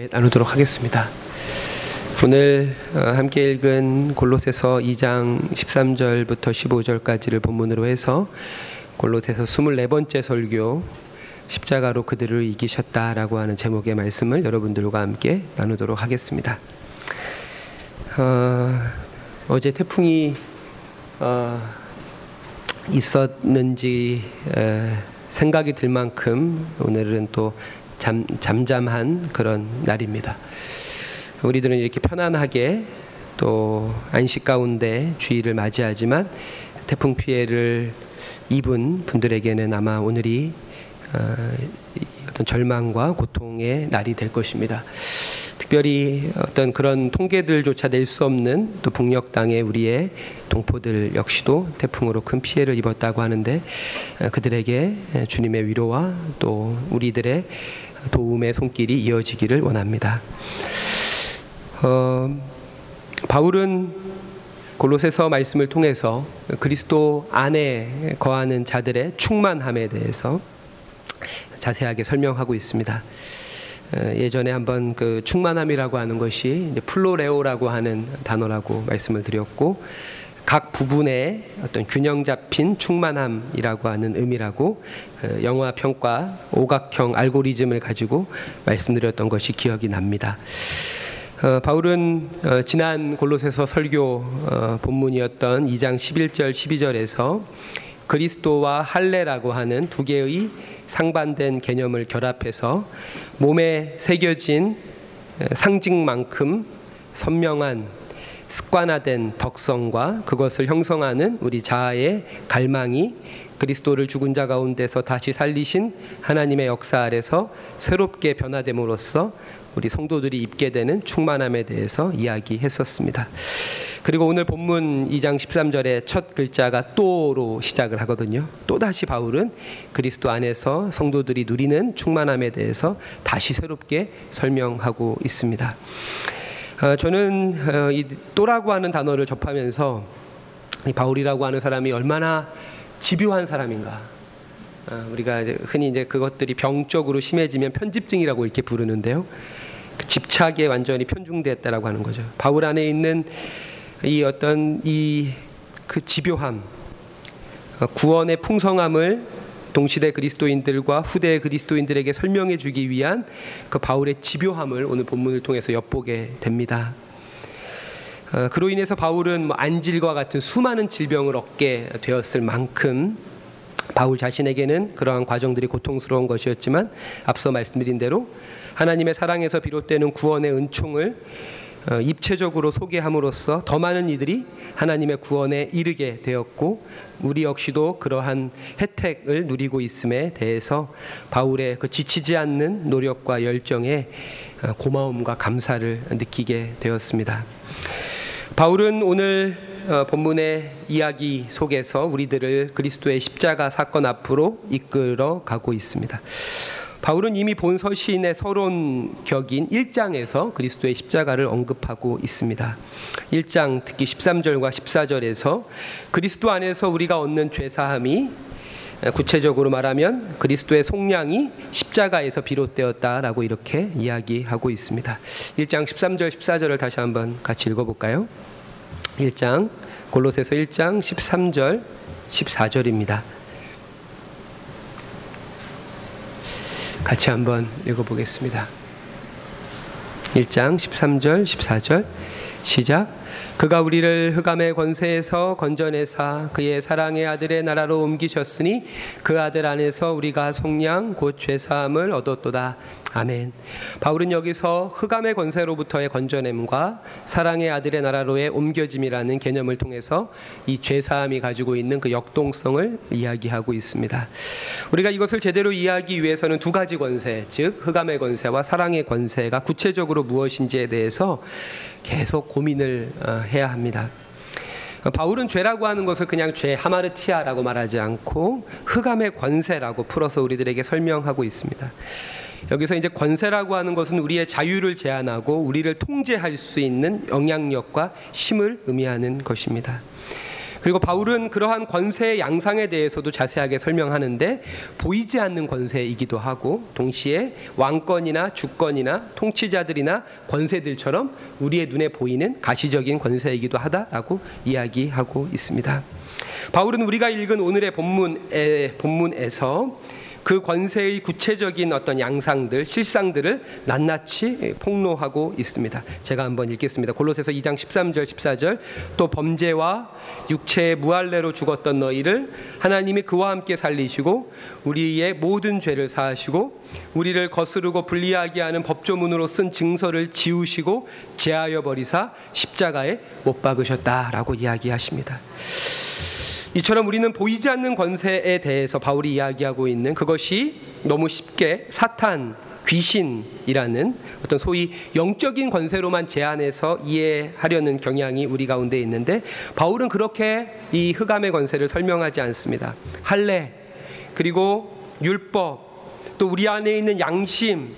나누도록 하겠습니다. 오늘 어, 함께 읽은 골로새서 2장 13절부터 15절까지를 본문으로 해서 골로새서 24번째 설교 십자가로 그들을 이기셨다라고 하는 제목의 말씀을 여러분들과 함께 나누도록 하겠습니다. 어, 어제 태풍이 어, 있었는지 에, 생각이 들 만큼 오늘은 또 잠, 잠잠한 그런 날입니다. 우리들은 이렇게 편안하게 또 안식 가운데 주의를 맞이하지만 태풍 피해를 입은 분들에게는 아마 오늘이 어, 어떤 절망과 고통의 날이 될 것입니다. 특별히 어떤 그런 통계들조차 낼 수 없는 또 북녘 땅의 우리의 동포들 역시도 태풍으로 큰 피해를 입었다고 하는데 어, 그들에게 주님의 위로와 또 우리들의 도움의 손길이 이어지기를 원합니다. 어, 바울은 골로새서 말씀을 통해서 그리스도 안에 거하는 자들의 충만함에 대해서 자세하게 설명하고 있습니다. 어, 예전에 한번 그 충만함이라고 하는 것이 플로레오라고 하는 단어라고 말씀을 드렸고 각 부분의 어떤 균형 잡힌 충만함이라고 하는 의미라고 어, 영화 평가 오각형 알고리즘을 가지고 말씀드렸던 것이 기억이 납니다. 어, 바울은 어, 지난 골로새서 설교 어, 본문이었던 2장 11절 12절에서 그리스도와 할례라고 하는 두 개의 상반된 개념을 결합해서 몸에 새겨진 상징만큼 선명한 습관화된 덕성과 그것을 형성하는 우리 자아의 갈망이 그리스도를 죽은 자 가운데서 다시 살리신 하나님의 역사 아래서 새롭게 변화됨으로써 우리 성도들이 입게 되는 충만함에 대해서 이야기했었습니다. 그리고 오늘 본문 2장 13절의 첫 글자가 또로 시작을 하거든요. 또다시 바울은 그리스도 안에서 성도들이 누리는 충만함에 대해서 다시 새롭게 설명하고 있습니다. 어, 저는 어, 이 또라고 하는 단어를 접하면서 이 바울이라고 하는 사람이 얼마나 집요한 사람인가. 어, 우리가 흔히 이제 그것들이 병적으로 심해지면 편집증이라고 이렇게 부르는데요. 그 집착에 완전히 편중됐다라고 하는 거죠. 바울 안에 있는 이 어떤 이 그 집요함, 구원의 풍성함을 동시대 그리스도인들과 후대 그리스도인들에게 설명해 주기 위한 그 바울의 집요함을 오늘 본문을 통해서 엿보게 됩니다. 어, 그로 인해서 바울은 뭐 안질과 같은 수많은 질병을 얻게 되었을 만큼 바울 자신에게는 그러한 과정들이 고통스러운 것이었지만 앞서 말씀드린 대로 하나님의 사랑에서 비롯되는 구원의 은총을 어, 입체적으로 소개함으로써 더 많은 이들이 하나님의 구원에 이르게 되었고 우리 역시도 그러한 혜택을 누리고 있음에 대해서 바울의 그 지치지 않는 노력과 열정에 어, 고마움과 감사를 느끼게 되었습니다. 바울은 오늘 어, 본문의 이야기 속에서 우리들을 그리스도의 십자가 사건 앞으로 이끌어 가고 있습니다. 바울은 이미 본 서신의 서론격인 1장에서 그리스도의 십자가를 언급하고 있습니다. 1장 특히 13절과 14절에서 그리스도 안에서 우리가 얻는 죄 사함이 구체적으로 말하면 그리스도의 속량이 십자가에서 비롯되었다라고 이렇게 이야기하고 있습니다. 1장 13절 14절을 다시 한번 같이 읽어 볼까요? 1장 골로새서 1장 13절 14절입니다. 같이 한번 읽어보겠습니다. 1장 13절 14절 시작 그가 우리를 흑암의 권세에서 건져내사 그의 사랑의 아들의 나라로 옮기셨으니 그 아들 안에서 우리가 속량 곧 죄사함을 얻었도다. 아멘. 바울은 여기서 흑암의 권세로부터의 건져냄과 사랑의 아들의 나라로의 옮겨짐이라는 개념을 통해서 이 죄사함이 가지고 있는 그 역동성을 이야기하고 있습니다. 우리가 이것을 제대로 이해하기 위해서는 두 가지 권세, 즉 흑암의 권세와 사랑의 권세가 구체적으로 무엇인지에 대해서 계속 고민을 어, 해야 합니다. 바울은 죄라고 하는 것을 그냥 죄 하마르티아라고 말하지 않고 흑암의 권세라고 풀어서 우리들에게 설명하고 있습니다. 여기서 이제 권세라고 하는 것은 우리의 자유를 제한하고 우리를 통제할 수 있는 영향력과 힘을 의미하는 것입니다. 그리고 바울은 그러한 권세의 양상에 대해서도 자세하게 설명하는데 보이지 않는 권세이기도 하고 동시에 왕권이나 주권이나 통치자들이나 권세들처럼 우리의 눈에 보이는 가시적인 권세이기도 하다라고 이야기하고 있습니다. 바울은 우리가 읽은 오늘의 본문에, 본문에서 그 권세의 구체적인 어떤 양상들, 실상들을 낱낱이 폭로하고 있습니다. 제가 한번 읽겠습니다. 골로새서 2장 13절 14절 또 범죄와 육체의 무할례로 죽었던 너희를 하나님이 그와 함께 살리시고 우리의 모든 죄를 사하시고 우리를 거스르고 불리하게 하는 법조문으로 쓴 증서를 지우시고 제하여 버리사 십자가에 못 박으셨다라고 이야기하십니다. 이처럼 우리는 보이지 않는 권세에 대해서 바울이 이야기하고 있는 그것이 너무 쉽게 사탄, 귀신이라는 어떤 소위 영적인 권세로만 제한해서 이해하려는 경향이 우리 가운데 있는데 바울은 그렇게 이 흑암의 권세를 설명하지 않습니다. 할례 그리고 율법 또 우리 안에 있는 양심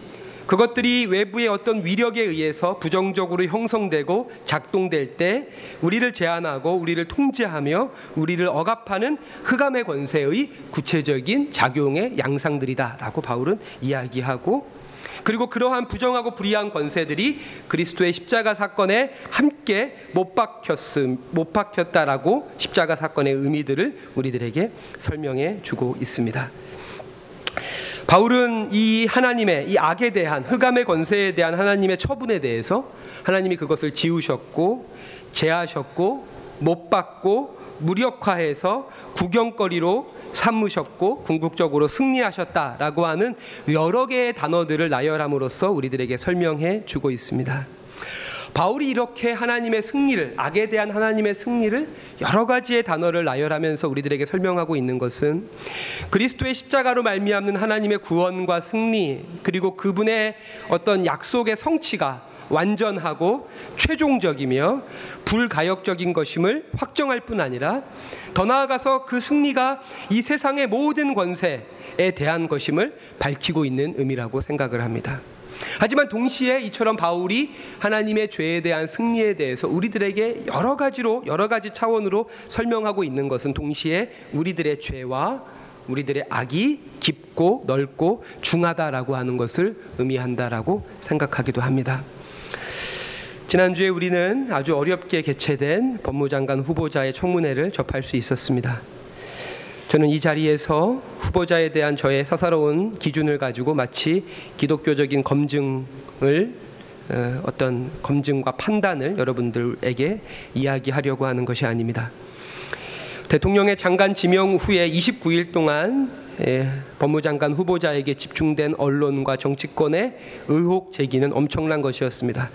그것들이 외부의 어떤 위력에 의해서 부정적으로 형성되고 작동될 때 우리를 제한하고 우리를 통제하며 우리를 억압하는 흑암의 권세의 구체적인 작용의 양상들이다라고 바울은 이야기하고 그리고 그러한 부정하고 불의한 권세들이 그리스도의 십자가 사건에 함께 못 박혔음 못 박혔다라고 십자가 사건의 의미들을 우리들에게 설명해 주고 있습니다. 바울은 이 하나님의 이 악에 대한 흑암의 권세에 대한 하나님의 처분에 대해서 하나님이 그것을 지우셨고 제하셨고 못 받고 무력화해서 구경거리로 삼으셨고 궁극적으로 승리하셨다라고 하는 여러 개의 단어들을 나열함으로써 우리들에게 설명해 주고 있습니다. 바울이 이렇게 하나님의 승리를 악에 대한 하나님의 승리를 여러 가지의 단어를 나열하면서 우리들에게 설명하고 있는 것은 그리스도의 십자가로 말미암는 하나님의 구원과 승리 그리고 그분의 어떤 약속의 성취가 완전하고 최종적이며 불가역적인 것임을 확정할 뿐 아니라 더 나아가서 그 승리가 이 세상의 모든 권세에 대한 것임을 밝히고 있는 의미라고 생각을 합니다. 하지만 동시에 이처럼 바울이 하나님의 죄에 대한 승리에 대해서 우리들에게 여러 가지로 여러 가지 차원으로 설명하고 있는 것은 동시에 우리들의 죄와 우리들의 악이 깊고 넓고 중하다라고 하는 것을 의미한다라고 생각하기도 합니다. 지난주에 우리는 아주 어렵게 개최된 법무장관 후보자의 청문회를 접할 수 있었습니다. 저는 이 자리에서 후보자에 대한 저의 사사로운 기준을 가지고 마치 기독교적인 검증을 어, 어떤 검증과 판단을 여러분들에게 이야기하려고 하는 것이 아닙니다. 대통령의 장관 지명 후에 29일 동안 예, 법무장관 후보자에게 집중된 언론과 정치권의 의혹 제기는 엄청난 것이었습니다.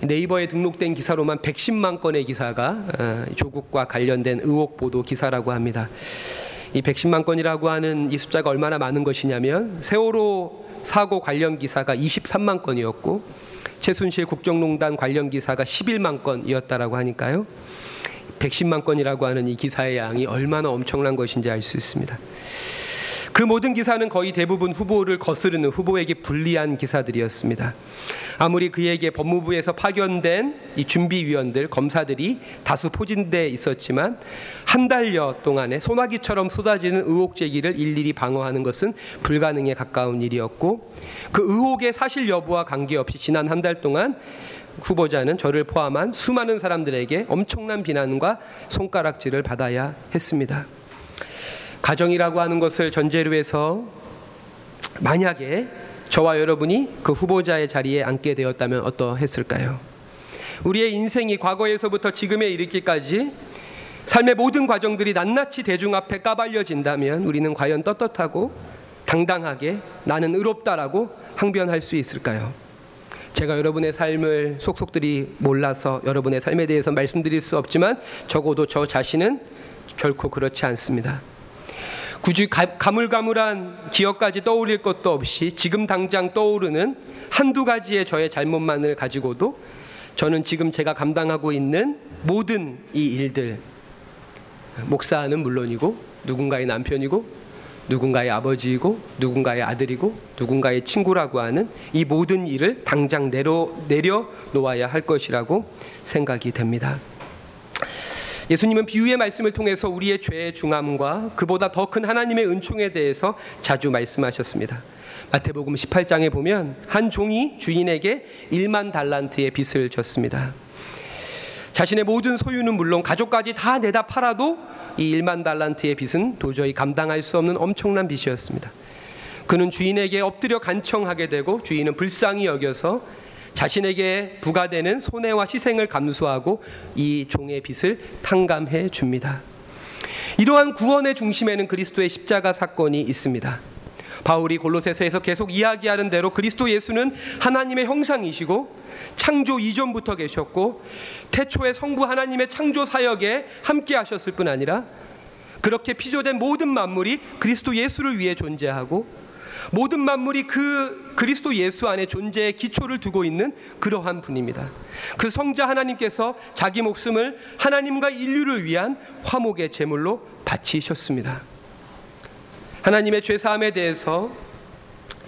네이버에 등록된 기사로만 110만 건의 기사가 어, 조국과 관련된 의혹 보도 기사라고 합니다. 이 110만 건이라고 하는 이 숫자가 얼마나 많은 것이냐면 세월호 사고 관련 기사가 23만 건이었고 최순실 국정농단 관련 기사가 11만 건이었다라고 하니까요. 110만 건이라고 하는 이 기사의 양이 얼마나 엄청난 것인지 알 수 있습니다. 그 모든 기사는 거의 대부분 후보를 거스르는 후보에게 불리한 기사들이었습니다. 아무리 그에게 법무부에서 파견된 이 준비위원들 검사들이 다수 포진돼 있었지만 한 달여 동안에 소나기처럼 쏟아지는 의혹 제기를 일일이 방어하는 것은 불가능에 가까운 일이었고 그 의혹의 사실 여부와 관계없이 지난 한 달 동안 후보자는 저를 포함한 수많은 사람들에게 엄청난 비난과 손가락질을 받아야 했습니다. 가정이라고 하는 것을 전제로 해서 만약에 저와 여러분이 그 후보자의 자리에 앉게 되었다면 어떠했을까요? 우리의 인생이 과거에서부터 지금에 이르기까지 삶의 모든 과정들이 낱낱이 대중 앞에 까발려진다면 우리는 과연 떳떳하고 당당하게 나는 의롭다라고 항변할 수 있을까요? 제가 여러분의 삶을 속속들이 몰라서 여러분의 삶에 대해서 말씀드릴 수 없지만 적어도 저 자신은 결코 그렇지 않습니다. 굳이 가물가물한 기억까지 떠올릴 것도 없이 지금 당장 떠오르는 한두 가지의 저의 잘못만을 가지고도 저는 지금 제가 감당하고 있는 모든 이 일들 목사는 물론이고 누군가의 남편이고 누군가의 아버지이고 누군가의 아들이고 누군가의 친구라고 하는 이 모든 일을 당장 내려 내려 놓아야 할 것이라고 생각이 됩니다. 예수님은 비유의 말씀을 통해서 우리의 죄의 중함과 그보다 더 큰 하나님의 은총에 대해서 자주 말씀하셨습니다. 마태복음 18장에 보면 한 종이 주인에게 1만 달란트의 빚을 졌습니다. 자신의 모든 소유는 물론 가족까지 다 내다 팔아도 이 1만 달란트의 빚은 도저히 감당할 수 없는 엄청난 빚이었습니다. 그는 주인에게 엎드려 간청하게 되고 주인은 불쌍히 여겨서 자신에게 부과되는 손해와 희생을 감수하고 이 종의 빚을 탕감해 줍니다. 이러한 구원의 중심에는 그리스도의 십자가 사건이 있습니다. 바울이 골로새서에서 계속 이야기하는 대로 그리스도 예수는 하나님의 형상이시고 창조 이전부터 계셨고 태초에 성부 하나님의 창조 사역에 함께 하셨을 뿐 아니라 그렇게 피조된 모든 만물이 그리스도 예수를 위해 존재하고 모든 만물이 그 그리스도 예수 안에 존재의 기초를 두고 있는 그러한 분입니다. 그 성자 하나님께서 자기 목숨을 하나님과 인류를 위한 화목의 제물로 바치셨습니다. 하나님의 죄 사함에 대해서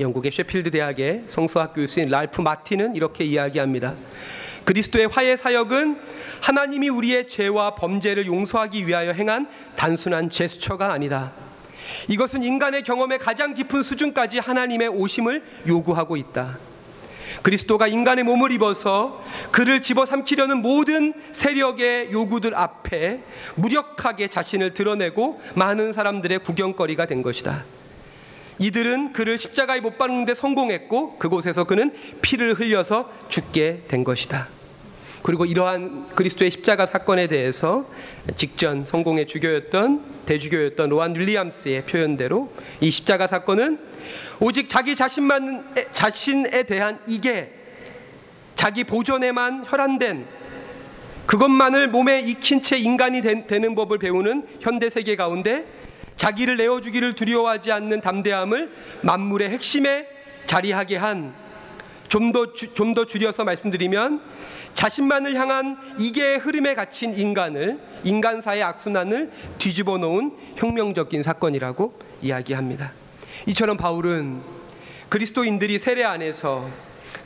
영국의 셰필드 대학의 성서학 교수인 랄프 마틴은 이렇게 이야기합니다. 그리스도의 화해 사역은 하나님이 우리의 죄와 범죄를 용서하기 위하여 행한 단순한 제스처가 아니다. 이것은 인간의 경험의 가장 깊은 수준까지 하나님의 오심을 요구하고 있다. 그리스도가 인간의 몸을 입어서 그를 집어삼키려는 모든 세력의 요구들 앞에 무력하게 자신을 드러내고 많은 사람들의 구경거리가 된 것이다. 이들은 그를 십자가에 못 박는데 성공했고 그곳에서 그는 피를 흘려서 죽게 된 것이다. 그리고 이러한 그리스도의 십자가 사건에 대해서 직전 성공의 주교였던 대주교였던 로안 윌리엄스의 표현대로 이 십자가 사건은 오직 자기 자신만 자신에 대한 이게 자기 보존에만 혈안된 그것만을 몸에 익힌 채 인간이 된, 되는 법을 배우는 현대 세계 가운데 자기를 내어주기를 두려워하지 않는 담대함을 만물의 핵심에 자리하게 한 좀 더 줄여서 말씀드리면 자신만을 향한 이계의 흐름에 갇힌 인간을 인간사의 악순환을 뒤집어 놓은 혁명적인 사건이라고 이야기합니다. 이처럼 바울은 그리스도인들이 세례 안에서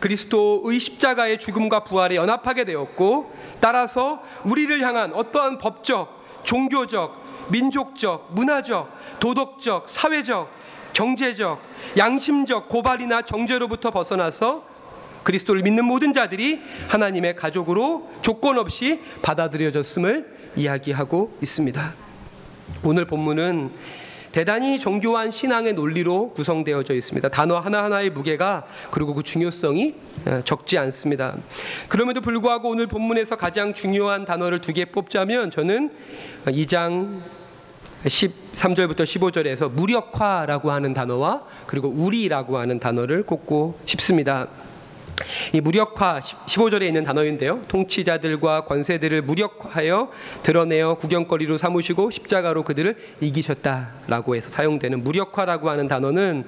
그리스도의 십자가의 죽음과 부활에 연합하게 되었고 따라서 우리를 향한 어떠한 법적, 종교적, 민족적, 문화적, 도덕적, 사회적, 경제적, 양심적 고발이나 정죄로부터 벗어나서 그리스도를 믿는 모든 자들이 하나님의 가족으로 조건 없이 받아들여졌음을 이야기하고 있습니다. 오늘 본문은 대단히 정교한 신앙의 논리로 구성되어져 있습니다. 단어 하나하나의 무게가 그리고 그 중요성이 적지 않습니다. 그럼에도 불구하고 오늘 본문에서 가장 중요한 단어를 두 개 뽑자면 저는 2장 13절부터 15절에서 무력화라고 하는 단어와 그리고 우리라고 하는 단어를 꼽고 싶습니다. 이 무력화 15절에 있는 단어인데요. 통치자들과 권세들을 무력화하여 드러내어 구경거리로 삼으시고 십자가로 그들을 이기셨다라고 해서 사용되는 무력화라고 하는 단어는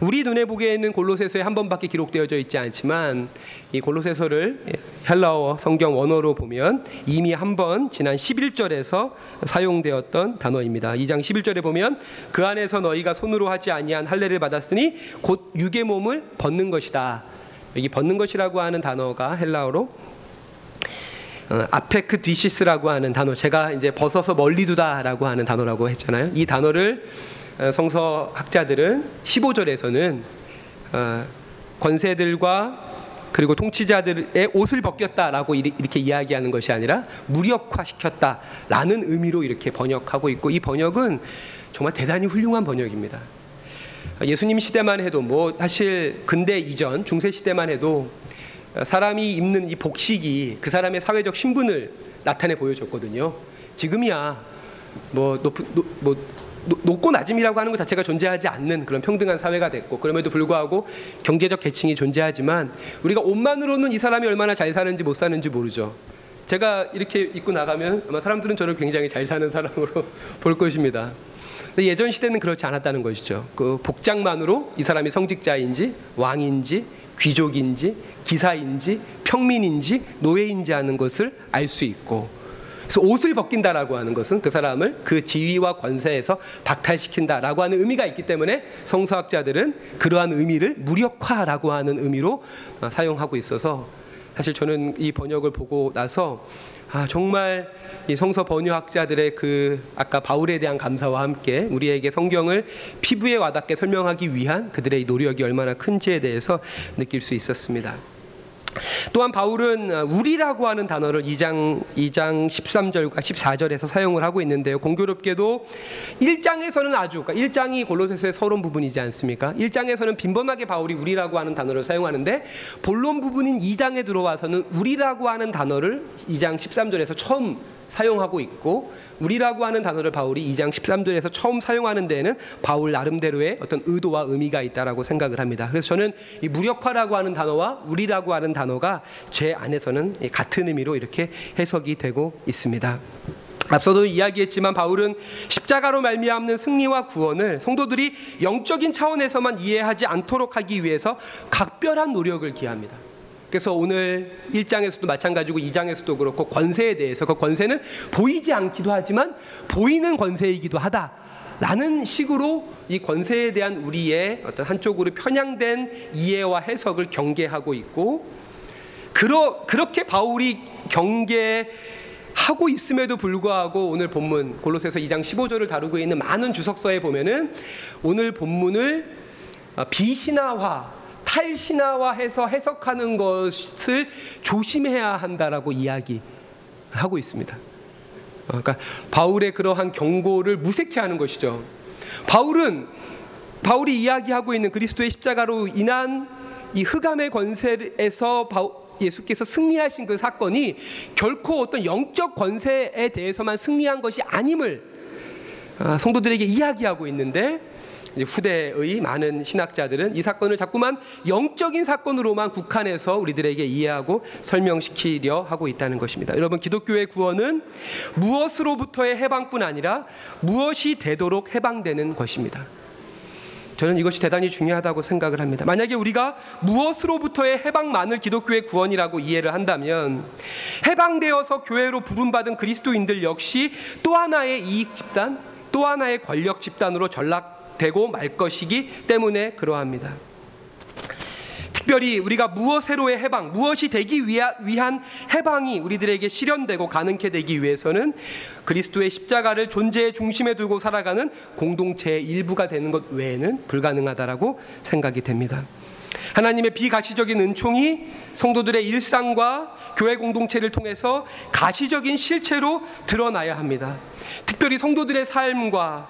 우리 눈에 보기에는 골로새서에 한 번밖에 기록되어져 있지 않지만 이 골로새서를 헬라어 성경 원어로 보면 이미 한 번 지난 11절에서 사용되었던 단어입니다. 2장 11절에 보면 그 안에서 너희가 손으로 하지 아니한 할례를 받았으니 곧 육의 몸을 벗는 것이다. 여기 벗는 것이라고 하는 단어가 헬라어로 어, ἀπέκδυσις라고 하는 단어 제가 이제 벗어서 멀리 두다라고 하는 단어라고 했잖아요. 이 단어를 어, 성서 학자들은 15절에서는 어, 권세들과 그리고 통치자들의 옷을 벗겼다라고 이렇게 이야기하는 것이 아니라 무력화시켰다라는 의미로 이렇게 번역하고 있고 이 번역은 정말 대단히 훌륭한 번역입니다. 예수님 시대만 해도 뭐 사실 근대 이전 중세 시대만 해도 사람이 입는 이 복식이 그 사람의 사회적 신분을 나타내 보여줬거든요. 지금이야 뭐 높, 높, 뭐 높고 낮음이라고 하는 것 자체가 존재하지 않는 그런 평등한 사회가 됐고 그럼에도 불구하고 경제적 계층이 존재하지만 우리가 옷만으로는 이 사람이 얼마나 잘 사는지 못 사는지 모르죠. 제가 이렇게 입고 나가면 아마 사람들은 저를 굉장히 잘 사는 사람으로 볼 것입니다. 예전 시대는 그렇지 않았다는 것이죠. 그 복장만으로 이 사람이 성직자인지 왕인지 귀족인지 기사인지 평민인지 노예인지 하는 것을 알 수 있고 그래서 옷을 벗긴다라고 하는 것은 그 사람을 그 지위와 권세에서 박탈시킨다라고 하는 의미가 있기 때문에 성서학자들은 그러한 의미를 무력화라고 하는 의미로 어, 사용하고 있어서 사실 저는 이 번역을 보고 나서 아, 정말 이 성서 번역학자들의 그 아까 바울에 대한 감사와 함께 우리에게 성경을 피부에 와닿게 설명하기 위한 그들의 노력이 얼마나 큰지에 대해서 느낄 수 있었습니다. 또한 바울은 우리라고 하는 단어를 2장 2장 13절과 14절에서 사용을 하고 있는데요. 공교롭게도 1장에서는 아주 그러니까 1장이 골로새서의 서론 부분이지 않습니까? 1장에서는 빈번하게 바울이 우리라고 하는 단어를 사용하는데 본론 부분인 2장에 들어와서는 우리라고 하는 단어를 2장 13절에서 처음 사용하고 있고 우리라고 하는 단어를 바울이 2장 13절에서 처음 사용하는 데에는 바울 나름대로의 어떤 의도와 의미가 있다라고 생각을 합니다. 그래서 저는 이 무력화라고 하는 단어와 우리라고 하는 단어가 제 안에서는 같은 의미로 이렇게 해석이 되고 있습니다. 앞서도 이야기했지만 바울은 십자가로 말미암는 승리와 구원을 성도들이 영적인 차원에서만 이해하지 않도록 하기 위해서 각별한 노력을 기합니다. 그래서 오늘 1장에서도 마찬가지고 2장에서도 그렇고 권세에 대해서 그 권세는 보이지 않기도 하지만 보이는 권세이기도 하다. 라는 식으로 이 권세에 대한 우리의 어떤 한쪽으로 편향된 이해와 해석을 경계하고 있고 그러, 그렇게 바울이 경계하고 있음에도 불구하고 오늘 본문 골로새서 2장 15절을 다루고 있는 많은 주석서에 보면은 오늘 본문을 비신화화 탈신화화해서 해석하는 것을 조심해야 한다라고 이야기하고 있습니다. 어, 그러니까 바울의 그러한 경고를 무색해하는 것이죠. 바울은 바울이 이야기하고 있는 그리스도의 십자가로 인한 이 흑암의 권세에서 예수께서 승리하신 그 사건이 결코 어떤 영적 권세에 대해서만 승리한 것이 아님을 아, 성도들에게 이야기하고 있는데 후대의 많은 신학자들은 이 사건을 자꾸만 영적인 사건으로만 국한해서 우리들에게 이해하고 설명시키려 하고 있다는 것입니다. 여러분 기독교의 구원은 무엇으로부터의 해방뿐 아니라 무엇이 되도록 해방되는 것입니다. 저는 이것이 대단히 중요하다고 생각을 합니다. 만약에 우리가 무엇으로부터의 해방만을 기독교의 구원이라고 이해를 한다면 해방되어서 교회로 부름받은 그리스도인들 역시 또 하나의 이익 집단, 또 하나의 권력 집단으로 전락 되고 말 것이기 때문에 그러합니다. 특별히 우리가 무엇으로의 해방, 무엇이 되기 위한 해방이 우리들에게 실현되고 가능케 되기 위해서는 그리스도의 십자가를 존재의 중심에 두고 살아가는 공동체의 일부가 되는 것 외에는 불가능하다라고 생각이 됩니다. 하나님의 비가시적인 은총이 성도들의 일상과 교회 공동체를 통해서 가시적인 실체로 드러나야 합니다. 특별히 성도들의 삶과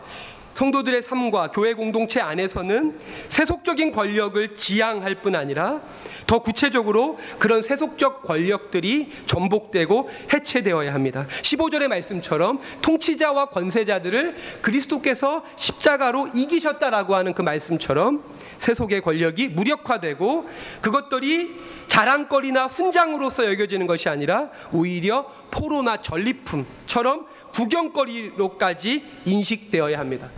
성도들의 삶과 교회 공동체 안에서는 세속적인 권력을 지향할 뿐 아니라 더 구체적으로 그런 세속적 권력들이 전복되고 해체되어야 합니다. 15절의 말씀처럼 통치자와 권세자들을 그리스도께서 십자가로 이기셨다라고 하는 그 말씀처럼 세속의 권력이 무력화되고 그것들이 자랑거리나 훈장으로서 여겨지는 것이 아니라 오히려 포로나 전리품처럼 구경거리로까지 인식되어야 합니다.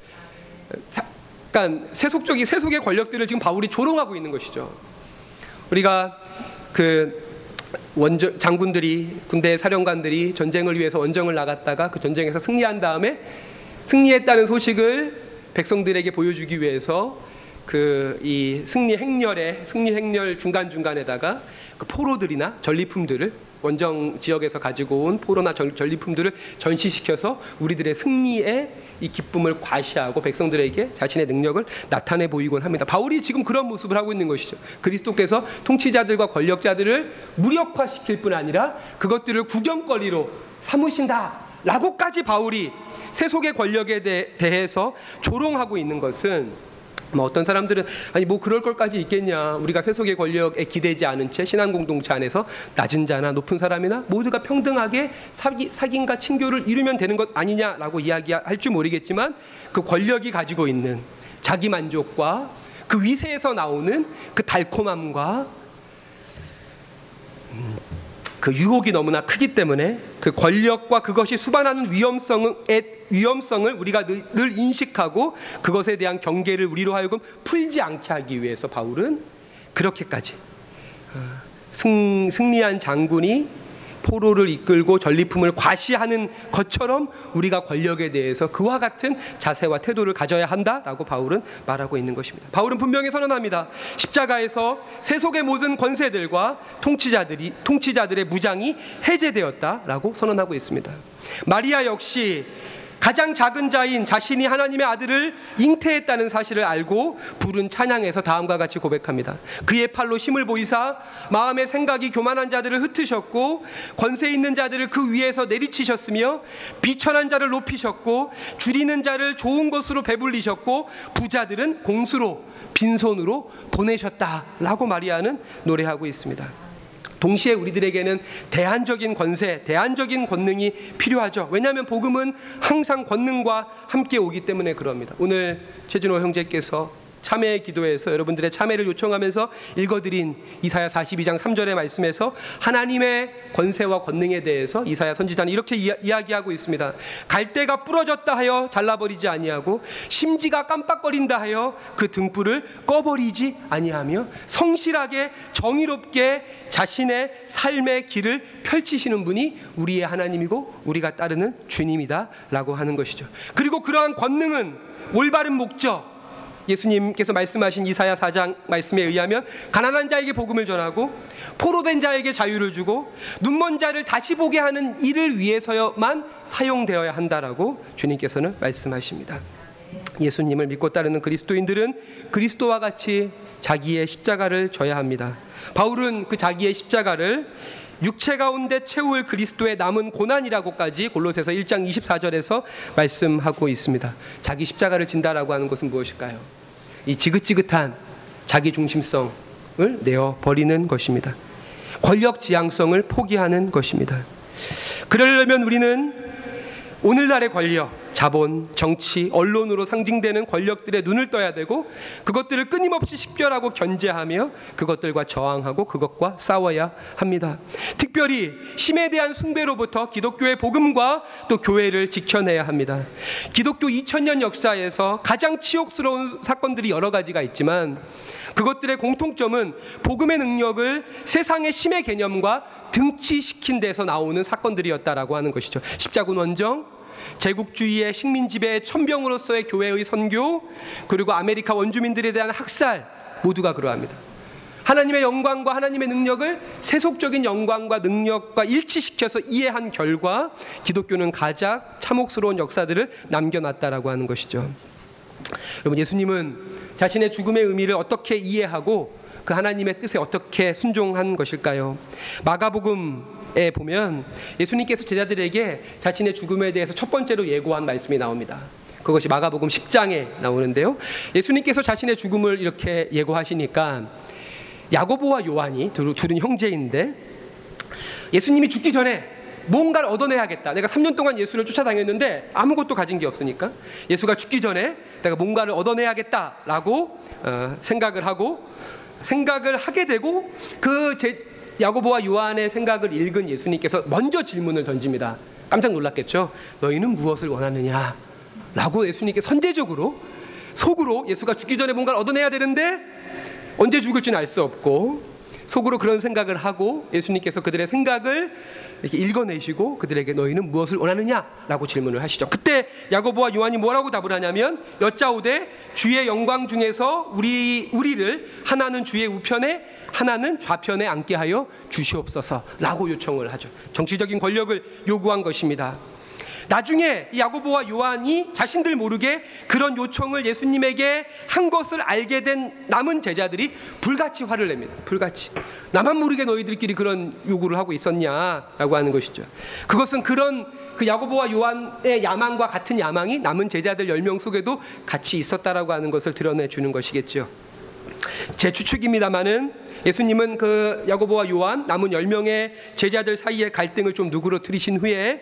그러니까 세속적인 세속의 권력들을 지금 바울이 조롱하고 있는 것이죠. 우리가 그 원정 장군들이 군대 사령관들이 전쟁을 위해서 원정을 나갔다가 그 전쟁에서 승리한 다음에 승리했다는 소식을 백성들에게 보여주기 위해서 그 이 승리 행렬에 승리 행렬 중간 중간에다가 그 포로들이나 전리품들을 원정 지역에서 가지고 온 포로나 전리품들을 전시시켜서 우리들의 승리에 이 기쁨을 과시하고 백성들에게 자신의 능력을 나타내 보이곤 합니다. 바울이 지금 그런 모습을 하고 있는 것이죠. 그리스도께서 통치자들과 권력자들을 무력화시킬 뿐 아니라 그것들을 구경거리로 삼으신다라고까지 바울이 세속의 권력에 대해서 조롱하고 있는 것은 뭐 어떤 사람들은 아니 뭐 그럴 걸까지 있겠냐. 우리가 세속의 권력에 기대지 않은 채 신앙 공동체 안에서 낮은 자나 높은 사람이나 모두가 평등하게 사기, 사귐과 친교를 이루면 되는 것 아니냐라고 이야기할 줄 모르겠지만 그 권력이 가지고 있는 자기 만족과 그 위세에서 나오는 그 달콤함과 음, 그 유혹이 너무나 크기 때문에 그 권력과 그것이 수반하는 위험성의 위험성을 우리가 늘, 늘, 인식하고 그것에 대한 경계를 우리로 하여금 풀지 않게 하기 위해서 바울은 그렇게까지 어, 승, 승리한 장군이 포로를 이끌고 전리품을 과시하는 것처럼 우리가 권력에 대해서 그와 같은 자세와 태도를 가져야 한다라고 바울은 말하고 있는 것입니다. 바울은 분명히 선언합니다. 십자가에서 세속의 모든 권세들과 통치자들이 통치자들의 무장이 해제되었다라고 선언하고 있습니다. 마리아 역시 가장 작은 자인 자신이 하나님의 아들을 잉태했다는 사실을 알고 부른 찬양에서 다음과 같이 고백합니다. 그의 팔로 힘을 보이사 마음의 생각이 교만한 자들을 흩으셨고 권세 있는 자들을 그 위에서 내리치셨으며 비천한 자를 높이셨고 줄이는 자를 좋은 것으로 배불리셨고 부자들은 공수로 빈손으로 보내셨다라고 마리아는 노래하고 있습니다. 동시에 우리들에게는 대안적인 권세, 대안적인 권능이 필요하죠. 왜냐하면 복음은 항상 권능과 함께 오기 때문에 그럽니다. 오늘 최진호 형제께서 참회 기도에서 여러분들의 참회를 요청하면서 읽어드린 이사야 42장 3절의 말씀에서 하나님의 권세와 권능에 대해서 이사야 선지자는 이렇게 이야, 기하고 있습니다. 갈대가 부러졌다 하여 잘라버리지 아니하고 심지가 깜빡거린다 하여 그 등불을 꺼버리지 아니하며 성실하게 정의롭게 자신의 삶의 길을 펼치시는 분이 우리의 하나님이고 우리가 따르는 주님이다라고 하는 것이죠. 그리고 그러한 권능은 올바른 목적 예수님께서 말씀하신 이사야 4장 말씀에 의하면 가난한 자에게 복음을 전하고 포로된 자에게 자유를 주고 눈먼 자를 다시 보게 하는 일을 위해서만 사용되어야 한다라고 주님께서는 말씀하십니다. 예수님을 믿고 따르는 그리스도인들은 그리스도와 같이 자기의 십자가를 져야 합니다. 바울은 그 자기의 십자가를 육체 가운데 채울 그리스도의 남은 고난이라고까지 골로새서 1장 24절에서 말씀하고 있습니다. 자기 십자가를 진다라고 하는 것은 무엇일까요? 이 지긋지긋한 자기 중심성을 내어 버리는 것입니다. 권력 지향성을 포기하는 것입니다. 그러려면 우리는 오늘날의 권력, 자본, 정치, 언론으로 상징되는 권력들의 눈을 떠야 되고 그것들을 끊임없이 식별하고 견제하며 그것들과 저항하고 그것과 싸워야 합니다. 특별히 힘에 대한 숭배로부터 기독교의 복음과 또 교회를 지켜내야 합니다. 기독교 2000년 역사에서 가장 치욕스러운 사건들이 여러 가지가 있지만 그것들의 공통점은 복음의 능력을 세상의 힘의 개념과 등치시킨 데서 나오는 사건들이었다라고 하는 것이죠. 십자군 원정, 제국주의의 식민 지배 첨병으로서의 교회의 선교, 그리고 아메리카 원주민들에 대한 학살 모두가 그러합니다. 하나님의 영광과 하나님의 능력을 세속적인 영광과 능력과 일치시켜서 이해한 결과 기독교는 가장 참혹스러운 역사들을 남겨놨다라고 하는 것이죠. 여러분 예수님은 자신의 죽음의 의미를 어떻게 이해하고 그 하나님의 뜻에 어떻게 순종한 것일까요? 마가복음 에 보면 예수님께서 제자들에게 자신의 죽음에 대해서 첫 번째로 예고한 말씀이 나옵니다. 그것이 마가복음 10장에 나오는데요. 예수님께서 자신의 죽음을 이렇게 예고하시니까 야고보와 요한이 둘은 형제인데 예수님이 죽기 전에 뭔가를 얻어내야겠다. 내가 3년 동안 예수를 쫓아다녔는데 아무것도 가진 게 없으니까 예수가 죽기 전에 내가 뭔가를 얻어내야겠다라고 어, 생각을 하고 생각을 하게 되고 그 제, 야고보와 요한의 생각을 읽은 예수님께서 먼저 질문을 던집니다. 깜짝 놀랐겠죠. 너희는 무엇을 원하느냐? 라고 예수님께 선제적으로 속으로 예수가 죽기 전에 뭔가를 얻어내야 되는데 언제 죽을지는 알 수 없고 속으로 그런 생각을 하고 예수님께서 그들의 생각을 이렇게 읽어내시고 그들에게 너희는 무엇을 원하느냐라고 질문을 하시죠. 그때 야고보와 요한이 뭐라고 답을 하냐면 여짜오되 주의 영광 중에서 우리 우리를 하나는 주의 우편에 하나는 좌편에 앉게 하여 주시옵소서라고 요청을 하죠. 정치적인 권력을 요구한 것입니다. 나중에 야고보와 요한이 자신들 모르게 그런 요청을 예수님에게 한 것을 알게 된 남은 제자들이 불같이 화를 냅니다. 불같이. 나만 모르게 너희들끼리 그런 요구를 하고 있었냐라고 하는 것이죠. 그것은 그런 그 야고보와 요한의 야망과 같은 야망이 남은 제자들 10명 속에도 같이 있었다라고 하는 것을 드러내 주는 것이겠죠. 제 추측입니다만은 예수님은 그 야고보와 요한 남은 10명의 제자들 사이의 갈등을 좀 누그러뜨리신 후에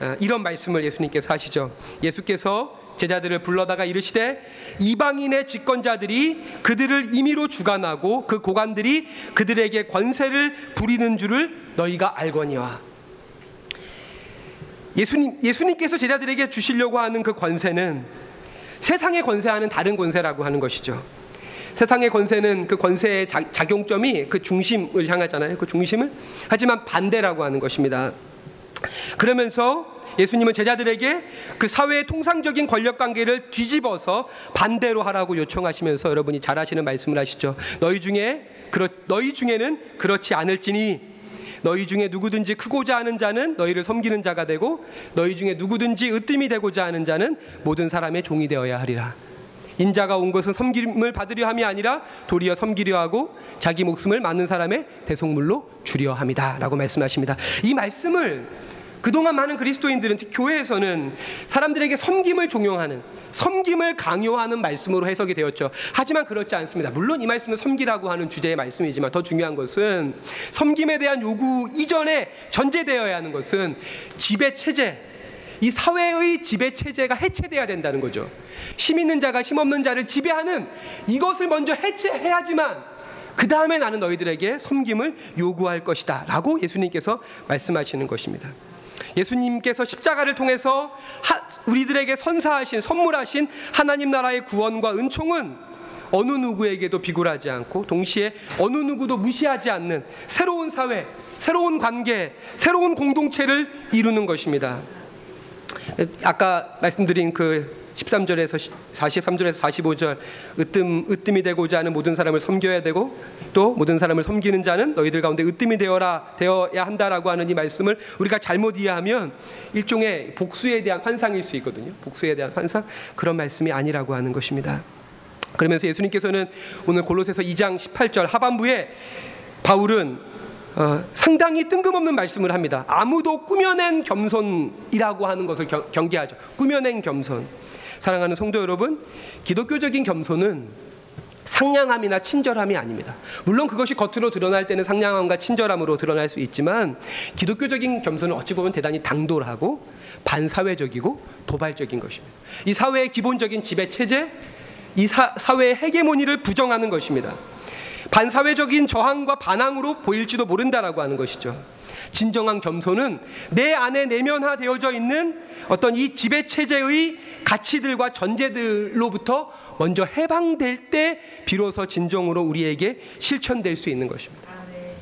어, 이런 말씀을 예수님께서 하시죠. 예수께서 제자들을 불러다가 이르시되 이방인의 집권자들이 그들을 임의로 주관하고 그 고관들이 그들에게 권세를 부리는 줄을 너희가 알거니와. 예수님 예수님께서 제자들에게 주시려고 하는 그 권세는 세상의 권세와는 다른 권세라고 하는 것이죠. 세상의 권세는 그 권세의 자, 작용점이 그 중심을 향하잖아요. 그 중심을 하지만 반대라고 하는 것입니다. 그러면서 예수님은 제자들에게 그 사회의 통상적인 권력 관계를 뒤집어서 반대로 하라고 요청하시면서 여러분이 잘 아시는 말씀을 하시죠. 너희 중에 그렇 너희 중에는 그렇지 않을지니 너희 중에 누구든지 크고자 하는 자는 너희를 섬기는 자가 되고 너희 중에 누구든지 으뜸이 되고자 하는 자는 모든 사람의 종이 되어야 하리라. 인자가 온 것은 섬김을 받으려 함이 아니라 도리어 섬기려 하고 자기 목숨을 많은 사람의 대속물로 주려 함이다라고 말씀하십니다. 이 말씀을 그동안 많은 그리스도인들은 특히 교회에서는 사람들에게 섬김을 종용하는 섬김을 강요하는 말씀으로 해석이 되었죠. 하지만 그렇지 않습니다. 물론 이 말씀은 섬기라고 하는 주제의 말씀이지만 더 중요한 것은 섬김에 대한 요구 이전에 전제되어야 하는 것은 지배 체제 이 사회의 지배 체제가 해체돼야 된다는 거죠. 힘 있는 자가 힘 없는 자를 지배하는 이것을 먼저 해체해야지만 그 다음에 나는 너희들에게 섬김을 요구할 것이다라고 예수님께서 말씀하시는 것입니다. 예수님께서 십자가를 통해서 우리들에게 선사하신 선물하신 하나님 나라의 구원과 은총은 어느 누구에게도 비굴하지 않고 동시에 어느 누구도 무시하지 않는 새로운 사회, 새로운 관계, 새로운 공동체를 이루는 것입니다. 아까 말씀드린 그 13절에서 43절에서 45절 으뜸 으뜸이 되고자 하는 모든 사람을 섬겨야 되고 또 모든 사람을 섬기는 자는 너희들 가운데 으뜸이 되어라 되어야 한다라고 하는 이 말씀을 우리가 잘못 이해하면 일종의 복수에 대한 환상일 수 있거든요. 복수에 대한 환상 그런 말씀이 아니라고 하는 것입니다. 그러면서 예수님께서는 오늘 골로새서 2장 18절 하반부에 바울은 어, 상당히 뜬금없는 말씀을 합니다. 아무도 꾸며낸 겸손이라고 하는 것을 경, 경계하죠. 꾸며낸 겸손. 사랑하는 성도 여러분, 기독교적인 겸손은 상냥함이나 친절함이 아닙니다. 물론 그것이 겉으로 드러날 때는 상냥함과 친절함으로 드러날 수 있지만 기독교적인 겸손은 어찌 보면 대단히 당돌하고 반사회적이고 도발적인 것입니다. 이 사회의 기본적인 지배 체제, 이 사, 사회의 헤게모니를 부정하는 것입니다. 반사회적인 저항과 반항으로 보일지도 모른다라고 하는 것이죠. 진정한 겸손은 내 안에 내면화되어져 있는 어떤 이 지배 체제의 가치들과 전제들로부터 먼저 해방될 때 비로소 진정으로 우리에게 실천될 수 있는 것입니다.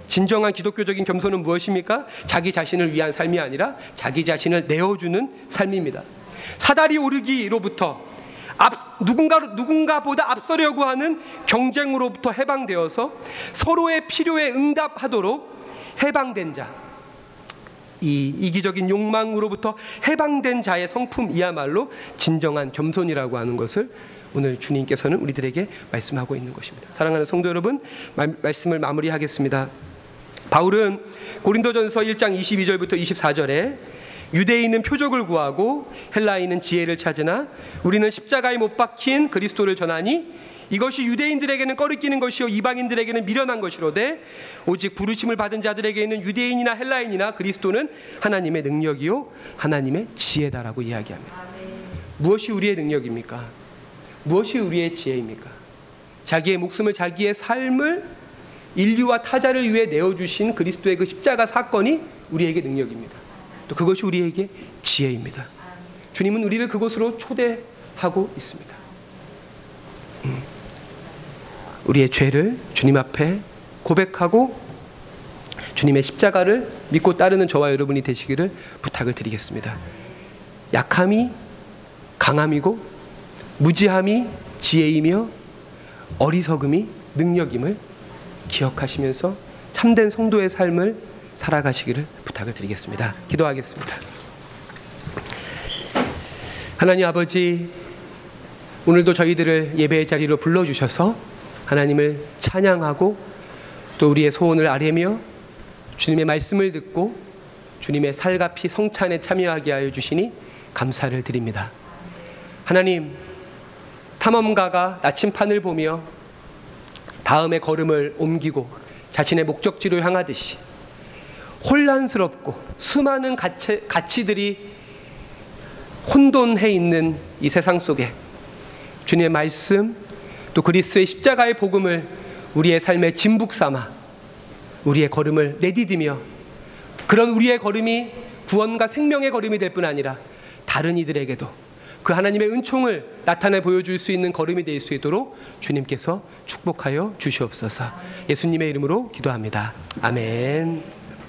진정한 기독교적인 겸손은 무엇입니까? 자기 자신을 위한 삶이 아니라 자기 자신을 내어주는 삶입니다. 사다리 오르기로부터 앞, 누군가 누군가보다 앞서려고 하는 경쟁으로부터 해방되어서 서로의 필요에 응답하도록 해방된 자, 이 이기적인 욕망으로부터 해방된 자의 성품이야말로 진정한 겸손이라고 하는 것을 오늘 주님께서는 우리들에게 말씀하고 있는 것입니다. 사랑하는 성도 여러분, 말씀을 마무리하겠습니다. 바울은 고린도전서 1장 22절부터 24절에 유대인은 표적을 구하고 헬라인은 지혜를 찾으나 우리는 십자가에 못 박힌 그리스도를 전하니 이것이 유대인들에게는 꺼리끼는 것이요 이방인들에게는 미련한 것이로되 오직 부르심을 받은 자들에게는 유대인이나 헬라인이나 그리스도는 하나님의 능력이요 하나님의 지혜다라고 이야기합니다. 무엇이 우리의 능력입니까? 무엇이 우리의 지혜입니까? 자기의 목숨을 자기의 삶을 인류와 타자를 위해 내어 주신 그리스도의 그 십자가 사건이 우리에게 능력입니다. 또 그것이 우리에게 지혜입니다. 주님은 우리를 그곳으로 초대하고 있습니다. 음. 우리의 죄를 주님 앞에 고백하고 주님의 십자가를 믿고 따르는 저와 여러분이 되시기를 부탁을 드리겠습니다. 약함이 강함이고 무지함이 지혜이며 어리석음이 능력임을 기억하시면서 참된 성도의 삶을 살아가시기를 부탁을 드리겠습니다. 기도하겠습니다. 하나님 아버지, 오늘도 저희들을 예배의 자리로 불러주셔서 하나님을 찬양하고 또 우리의 소원을 아뢰며 주님의 말씀을 듣고 주님의 피 성찬에 참여하게 하여 주시니 감사를 드립니다. 하나님, 탐험가가 나침판을 보며 다음의 걸음을 옮기고 자신의 목적지로 향하듯이 혼란스럽고 수많은 가치, 가치들이 혼돈해 있는 이 세상 속에 주님의 말씀, 또 그리스도의 십자가의 복음을 우리의 삶의 진북 삼아 우리의 걸음을 내디디며 그런 우리의 걸음이 구원과 생명의 걸음이 될 뿐 아니라 다른 이들에게도 그 하나님의 은총을 나타내 보여줄 수 있는 걸음이 될 수 있도록 주님께서 축복하여 주시옵소서. 예수님의 이름으로 기도합니다. 아멘.